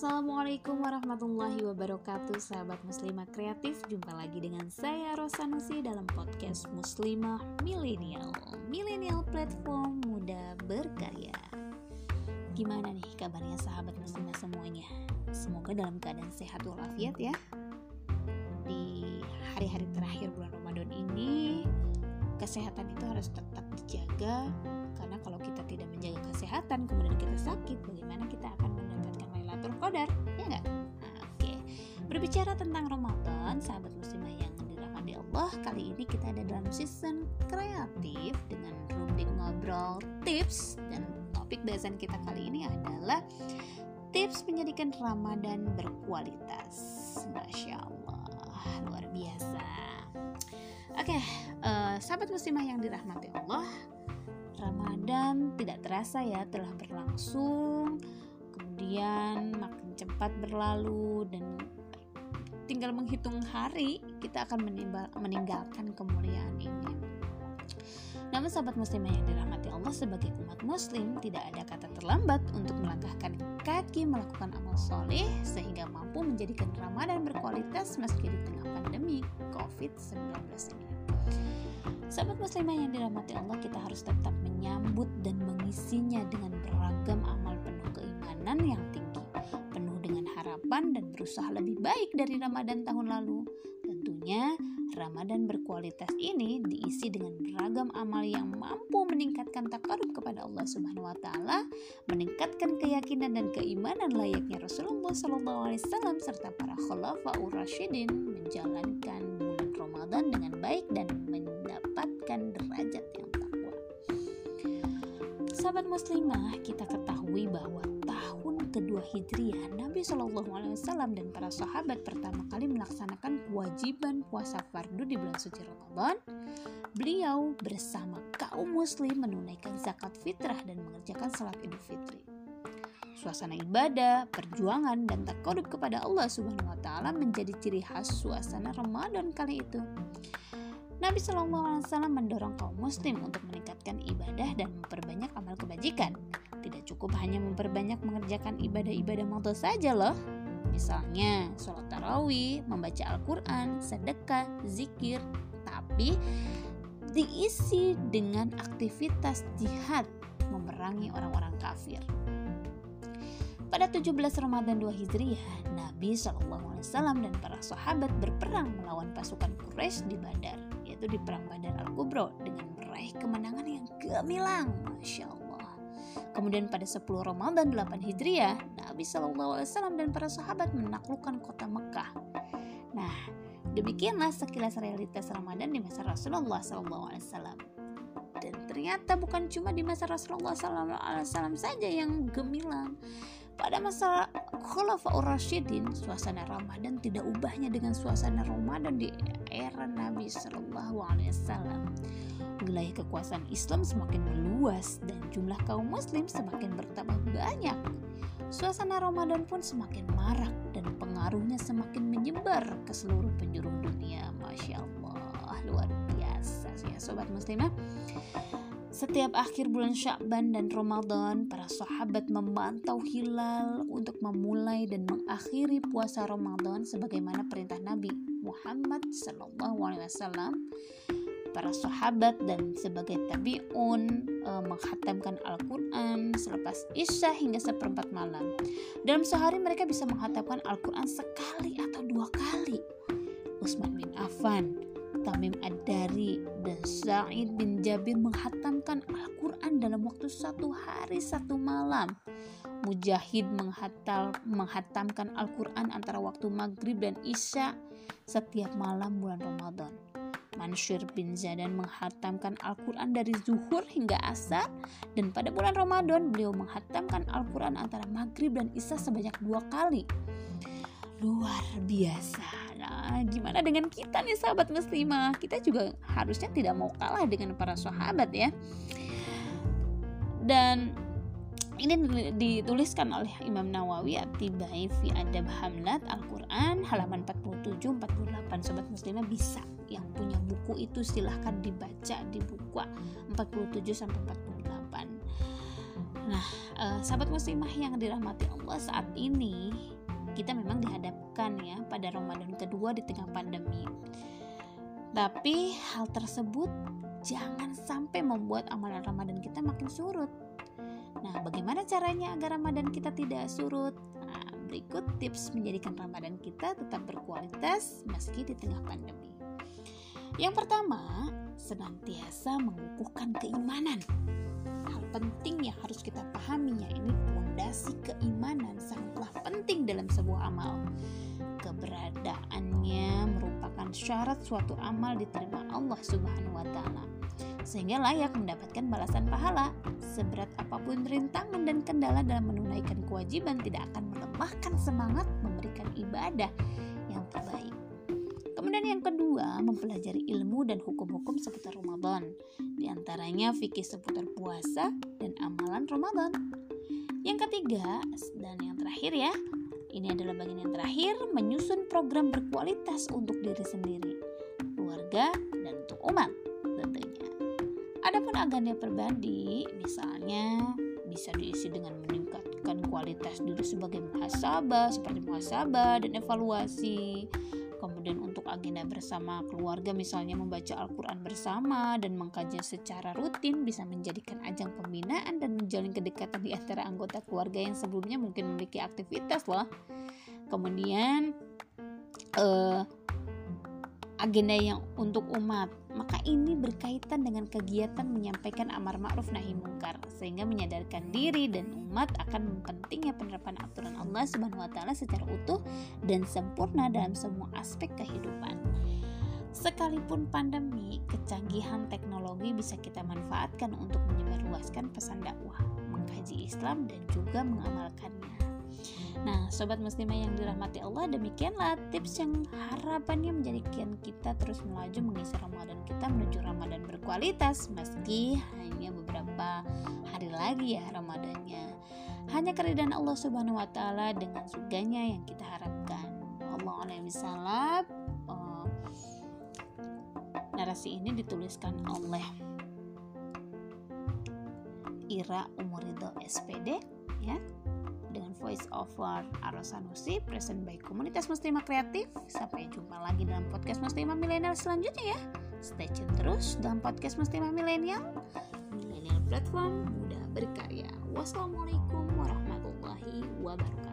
Assalamualaikum warahmatullahi wabarakatuh Sahabat muslimah kreatif. Jumpa lagi dengan saya Rosanusi dalam podcast Muslimah Milenial. Milenial platform muda berkarya. Gimana nih kabarnya sahabat muslimah semuanya? Semoga dalam keadaan sehat walafiat ya. Di hari-hari terakhir bulan Ramadan ini Kesehatan itu harus tetap dijaga. Karena kalau kita tidak menjaga kesehatan Kemudian kita sakit Bagaimana kita akan Lailatul Qadar ya nggak? Nah, oke. Berbicara tentang Ramadan sahabat muslimah yang dirahmati Allah kali ini kita ada dalam season kreatif dengan rubrik ngobrol tips dan topik bahasan kita kali ini adalah tips menjadikan Ramadan berkualitas. Masya Allah luar biasa. Oke uh, sahabat muslimah yang dirahmati Allah Ramadan tidak terasa ya telah berlangsung makin cepat berlalu dan tinggal menghitung hari kita akan meninggalkan kemuliaan ini. Namun sahabat muslimah yang dirahmati Allah sebagai umat muslim tidak ada kata terlambat untuk melangkahkan kaki melakukan amal soleh sehingga mampu menjadikan Ramadan berkualitas meski di tengah pandemi COVID-19 ini. Sahabat muslimah yang dirahmati Allah kita harus tetap menyambut dan mengisinya dengan beragam amal keimanan yang tinggi, penuh dengan harapan dan berusaha lebih baik dari Ramadan tahun lalu. Tentunya, Ramadan berkualitas ini diisi dengan beragam amal yang mampu meningkatkan takarub kepada Allah Subhanahu wa taala, meningkatkan keyakinan dan keimanan layaknya Rasulullah SAW serta para khulafaur rasyidin menjalankan bulan Ramadan dengan baik dan mendapatkan derajat yang takwa. Sahabat muslimah, kita ketahui bahwa kedua Hijriah, Nabi Shallallahu Alaihi Wasallam dan para sahabat pertama kali melaksanakan kewajiban puasa fardu di bulan suci Ramadan. Beliau bersama kaum muslim menunaikan zakat fitrah dan mengerjakan salat idul fitri. Suasana ibadah, perjuangan, dan takarub kepada Allah Subhanahu wa Ta'ala menjadi ciri khas suasana Ramadan kali itu. Nabi Shallallahu Alaihi Wasallam mendorong kaum Muslim untuk meningkatkan ibadah dan memperbanyak amal kebajikan. Tidak cukup hanya memperbanyak mengerjakan ibadah-ibadah motor saja loh. Misalnya sholat tarawih, membaca Al-Quran, sedekah, zikir, tapi diisi dengan aktivitas jihad memerangi orang-orang kafir. Pada 17 Ramadan 2 Hijriah, Nabi SAW dan para sahabat berperang melawan pasukan Quraisy di Badar yaitu di Perang Badar Al-Kubro dengan meraih kemenangan yang gemilang. Masya Allah. Kemudian pada 10 Ramadan 8 Hijriah, Nabi SAW dan para sahabat menaklukkan kota Mekah. Nah, demikianlah sekilas realitas Ramadan di masa Rasulullah SAW. Dan ternyata bukan cuma di masa Rasulullah SAW saja yang gemilang. Pada masa Khulafaur Rasyidin, suasana Ramadan tidak ubahnya dengan suasana Ramadan di era Nabi Shallallahu Alaihi Wasallam. Wilayah kekuasaan Islam semakin meluas dan jumlah kaum Muslim semakin bertambah banyak. Suasana Ramadan pun semakin marak dan pengaruhnya semakin menyebar ke seluruh penjuru dunia. Masya Allah, luar biasa ya sobat muslimah. Setiap akhir bulan Syakban dan Ramadan, para sahabat memantau hilal untuk memulai dan mengakhiri puasa Ramadan sebagaimana perintah Nabi Muhammad SAW. Para sahabat dan sebagai tabi'un e, menghatamkan Al-Quran selepas Isya hingga seperempat malam. Dalam sehari mereka bisa menghatamkan Al-Quran sekali atau dua kali. Utsman bin Affan Tamim Ad-Dari dan Sa'id bin Jabir menghatamkan Al-Quran dalam waktu satu hari satu malam. Mujahid menghatal, menghatamkan Al-Quran antara waktu maghrib dan isya setiap malam bulan Ramadan. Mansur bin Zadan menghatamkan Al-Quran dari zuhur hingga asar dan pada bulan Ramadan beliau menghatamkan Al-Quran antara maghrib dan isya sebanyak dua kali. Luar biasa Nah, gimana dengan kita nih sahabat muslimah? Kita juga harusnya tidak mau kalah dengan para sahabat ya. Dan ini dituliskan oleh Imam Nawawi At-Tibai fi Adab Hamlat Al-Quran halaman 47 48 sobat muslimah bisa yang punya buku itu silahkan dibaca di buku 47 sampai 48 Nah, uh, sahabat muslimah yang dirahmati Allah saat ini kita memang dihadapkan ya pada Ramadan kedua di tengah pandemi. Tapi hal tersebut jangan sampai membuat amalan Ramadan kita makin surut. Nah, bagaimana caranya agar Ramadan kita tidak surut? Nah, berikut tips menjadikan Ramadan kita tetap berkualitas meski di tengah pandemi. Yang pertama, senantiasa mengukuhkan keimanan penting yang harus kita pahami ya ini fondasi keimanan sangatlah penting dalam sebuah amal. Keberadaannya merupakan syarat suatu amal diterima Allah Subhanahu wa taala sehingga layak mendapatkan balasan pahala. Seberat apa pun rintangan dan kendala dalam menunaikan kewajiban tidak akan melemahkan semangat memberikan ibadah yang terbaik. Kemudian yang kedua, mempelajari ilmu dan hukum-hukum seputar Ramadan. Di antaranya fikih seputar puasa dan amalan Ramadan. Yang ketiga dan yang terakhir ya, ini adalah bagian yang terakhir, menyusun program berkualitas untuk diri sendiri, keluarga, dan untuk umat tentunya. Adapun agenda pribadi, misalnya bisa diisi dengan meningkatkan kualitas diri sebagai muhasabah, seperti muhasabah dan evaluasi, kemudian untuk agenda bersama keluarga misalnya membaca Al-Quran bersama dan mengkaji secara rutin bisa menjadikan ajang pembinaan dan menjalin kedekatan di antara anggota keluarga yang sebelumnya mungkin memiliki aktivitas loh kemudian uh, agenda yang untuk umat. Maka ini berkaitan dengan kegiatan menyampaikan amar ma'ruf nahi mungkar sehingga menyadarkan diri dan umat akan pentingnya penerapan aturan Allah Subhanahu wa taala secara utuh dan sempurna dalam semua aspek kehidupan. Sekalipun pandemi, kecanggihan teknologi bisa kita manfaatkan untuk menyebarluaskan pesan dakwah, mengkaji Islam dan juga mengamalkannya. Nah, sobat muslimah yang dirahmati Allah, demikianlah tips yang harapannya menjadikan kita terus melaju mengisi Ramadan kita menuju Ramadan berkualitas meski hanya beberapa hari lagi ya Ramadannya. Hanya keridhaan Allah Subhanahu wa taala dengan surganya yang kita harapkan. Allah alaihi wasallam uh, narasi ini dituliskan oleh Ira Umurido SPD ya voice over Arosanusi present by Komunitas Muslimah Kreatif. Sampai jumpa lagi dalam podcast Muslimah Milenial selanjutnya ya. Stay tune terus dalam podcast Muslimah Milenial. Milenial Platform Mudah Berkarya. Wassalamualaikum warahmatullahi wabarakatuh.